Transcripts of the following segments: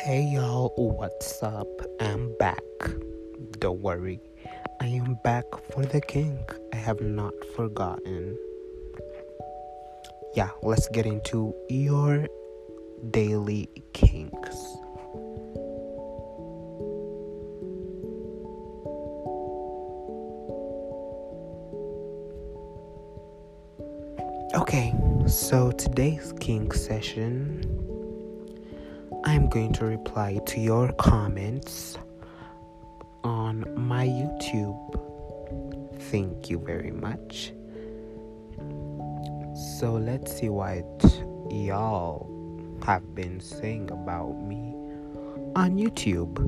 Hey y'all, what's up? I'm back. Don't worry, I am back for the kink. I have not forgotten. Yeah, let's get into your daily kinks. Okay, so today's kink session I'm going to reply to your comments on my YouTube. Thank you very much. So let's see what y'all have been saying about me on YouTube.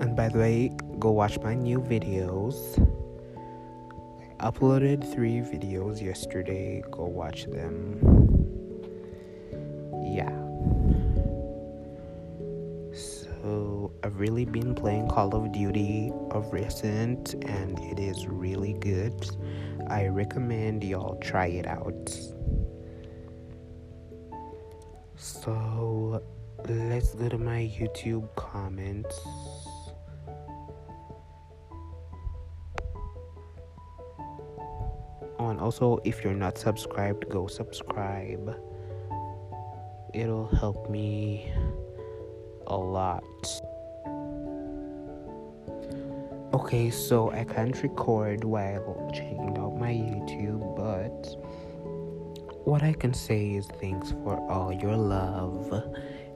And by the way, go watch my new videos. I uploaded three videos yesterday. Go watch them yeah. So I've really been playing Call of Duty of recent and it is really good. I recommend y'all try it out. So let's go to my YouTube comments. Oh, and also, if you're not subscribed, go subscribe it'll help me a lot. Okay, so I can't record while checking out my YouTube, but what I can say is thanks for all your love.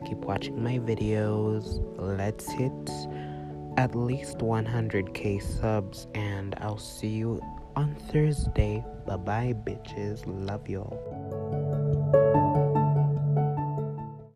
Keep watching my videos. Let's hit at least 100k subs, and I'll see you on Thursday. Bye bye, bitches. Love y'all.